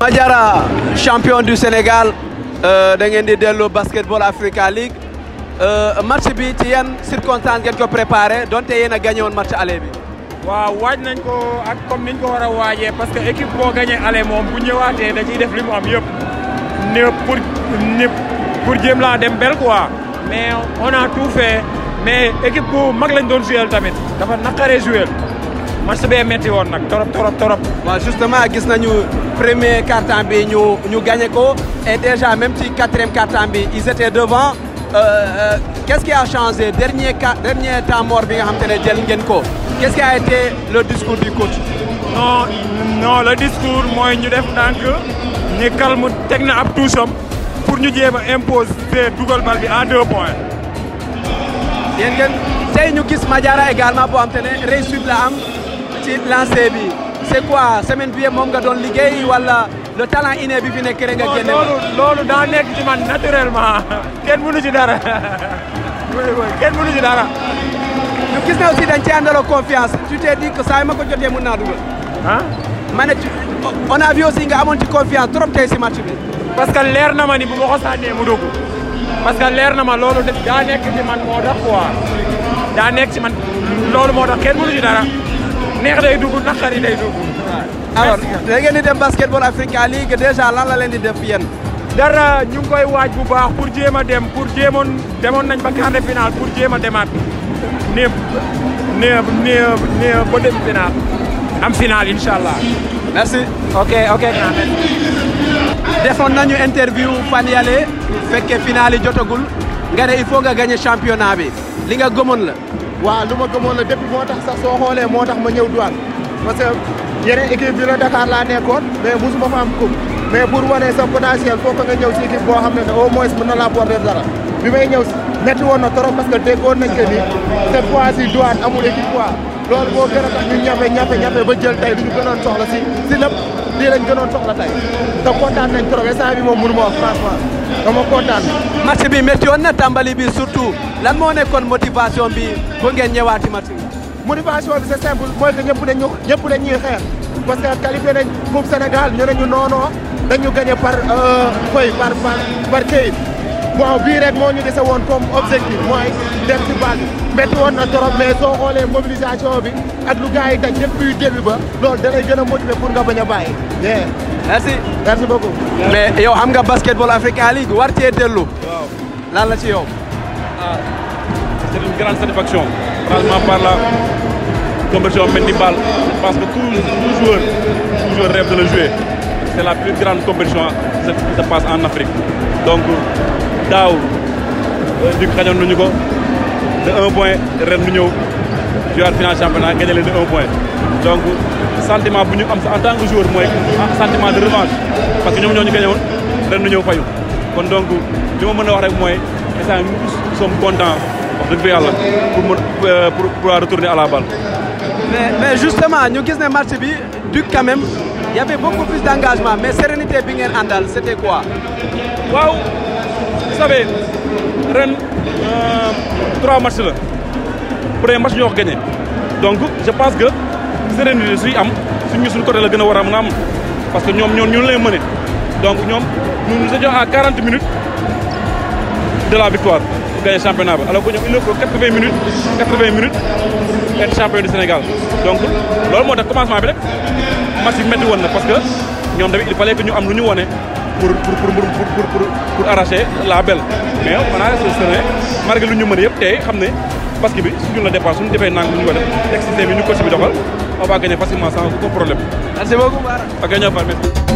Madiara champion du Sénégal da ngeen basketball Africa League. Match bi ci circonstance ngeen ko préparé donte yéen a gagné match aller bi. a parce que équipe boo gagné aller pour ne pour jéem bel mais on a tout fait. Mais équipe bu mag lañ doon tamit. Jouer match bee metti woon nag torop torop torop. waaw justement gis nañu premier quart-temps bi ñu ñu gagné ko et déjà même ci quatrième quart-temps bi ils étaient devant euh, euh, qu'est-ce qui a changé? Dernier dernier temps mort bi nga xam te ne jël ngeen ko qu'est-ce qui a été le discours du coach? non non le discours mooy ñu def ndànk ñu calme teg na ab toucham pour ñu jéem a imposer dugal bal bi à deux points. yéen ngeen tey ñu gis Madiara également boo xam te ne réussite la am ci lancé bi c'est quoi semaine bi moom nga doon liggéey wala le talent inné bi fi nekk rek nga génne loolu loolu daa nekk ci man naturellement kenn mënu ci dara kenn mënu ci dara. ñu gis na aussi dañ ci àndaloo confiance tu t'es dit que saa yi ma ko jotee mën naa dugal. ah. ma ne on a vu aussi nga amoon ci confiance trop tey si match bi. parce que leer na ma ni bu ma ko sànnee mu dugg parce que leer na ma loolu daa nekk ci man moo tax quoi daa nekk ci man loolu moo tax kenn mënu ci dara neex day dugg naqari day dugg. alors da ngeen di dem basketball Africa League déjà lan la leen di def yéen. dara ñu ngi koy waaj bu baax pour jéem a dem pour jéemoon demoon nañ ba quart de finale pour jéem a demaat ne ne ba dem finale am finale incha allah. merci. ok ok defoon nañu interview fan yale fekkee finale yi jotagul nga ne il faut nga gagner championnat bi li nga gëmoon la. Waaw lu ma gëmoon la depuis moo tax sax soo xoolee moo tax ma ñëw douane. parce que yeneen équipe bi la Dakar laa nekkoon mais mosuma fa am coupe. mais pour wane sa potentiel foo que nga ñëw si équipe boo xam ne au moins mën na laa porter dara. Bi may ñëw métti woon na trop parce que déggoon nañ que ni cette fois ci douane amul équipe quoi. Loolu moo gën a tax ñu ñafe ñafe ñafe ba jël tey lu ñu gënoon soxla si si lépp lii lañ gënoon soxla tey. Te kontaan nañ trop instant bi moom mënu ma wax franchement dama kontaan. match bi métti woon na tàmbali bi surtout. Lan moo nekkoon motivation bi ba ngeen ñëwaati match bi? motivation bi c'est simple mooy que ñëpp dañu ñëpp dañuy xeex. Parce que qualifié nañ coupe Sénégal ñu ne ñu noonoo dañu gagné par feuille par par par kayit bon bii rek moo ñu dese woon comme objectif mooy dem ci bal bi métti woon na trop mais soo xoolee mobilisation bi ak lu gars yi daj depuis début ba loolu da lay gën a motiver pour nga bañ a bàyyi. merci. merci beaucoup. mais yow xam nga basketball Africa League war cee dellu. waaw lan la ci yow? ah c'est une grande satisfaction. franchement par la je pense que tout tout joueur tout joueur rêve de le jouer c'est la plus grande compétition qui se passe en Afrique donc daaw di xañoon nañu ko. De un point ren ñu ñëw jouer final championnat gagné leen de un point. Donc sentiment bu ñu am en tant que joueur mooy sentiment de revanche. Parce que ñoom ñoo ñu gagné woon ren ñu ñëw fayu. Kon donc li ma mën a wax rek mooy instant nous sommes contents wax dëgg fa yàlla pour mën pour pouvoir retourner à la balle. mais mais justement ñu gis ne match bi Duc quand même y avait beaucoup plus d'engagement. Mais sérénité bi ngeen àndal c'était quoi? waaw savez ren trois matchs la. Premier match ñoo ko gagné. Donc je pense que sérénité suy am suñu suñu côté la gën a war a mën a am. Parce que ñoom ñoo ñu lay mëne. Donc ñoom nous étions à 40 minutes de la victoire pour gagner championnat bi alors que ñoom il faut 80 minutes 80 minutes être champion du Sénégal. Donc loolu moo tax commencement bi rek match bi métti woon na parce que tamit il fallait que ñu am lu ñu wone pour pour pour pour pour arracher la belle mais on a ce malgré lu ñu mën yëpp tey xam ne parce que bi suñu la dépasse suñu defee nang lu ñu ko def teg système bi ñu coach bi doxal on va gagner facilement sans aucun problème. merci beaucoup Bara. ok ñoo.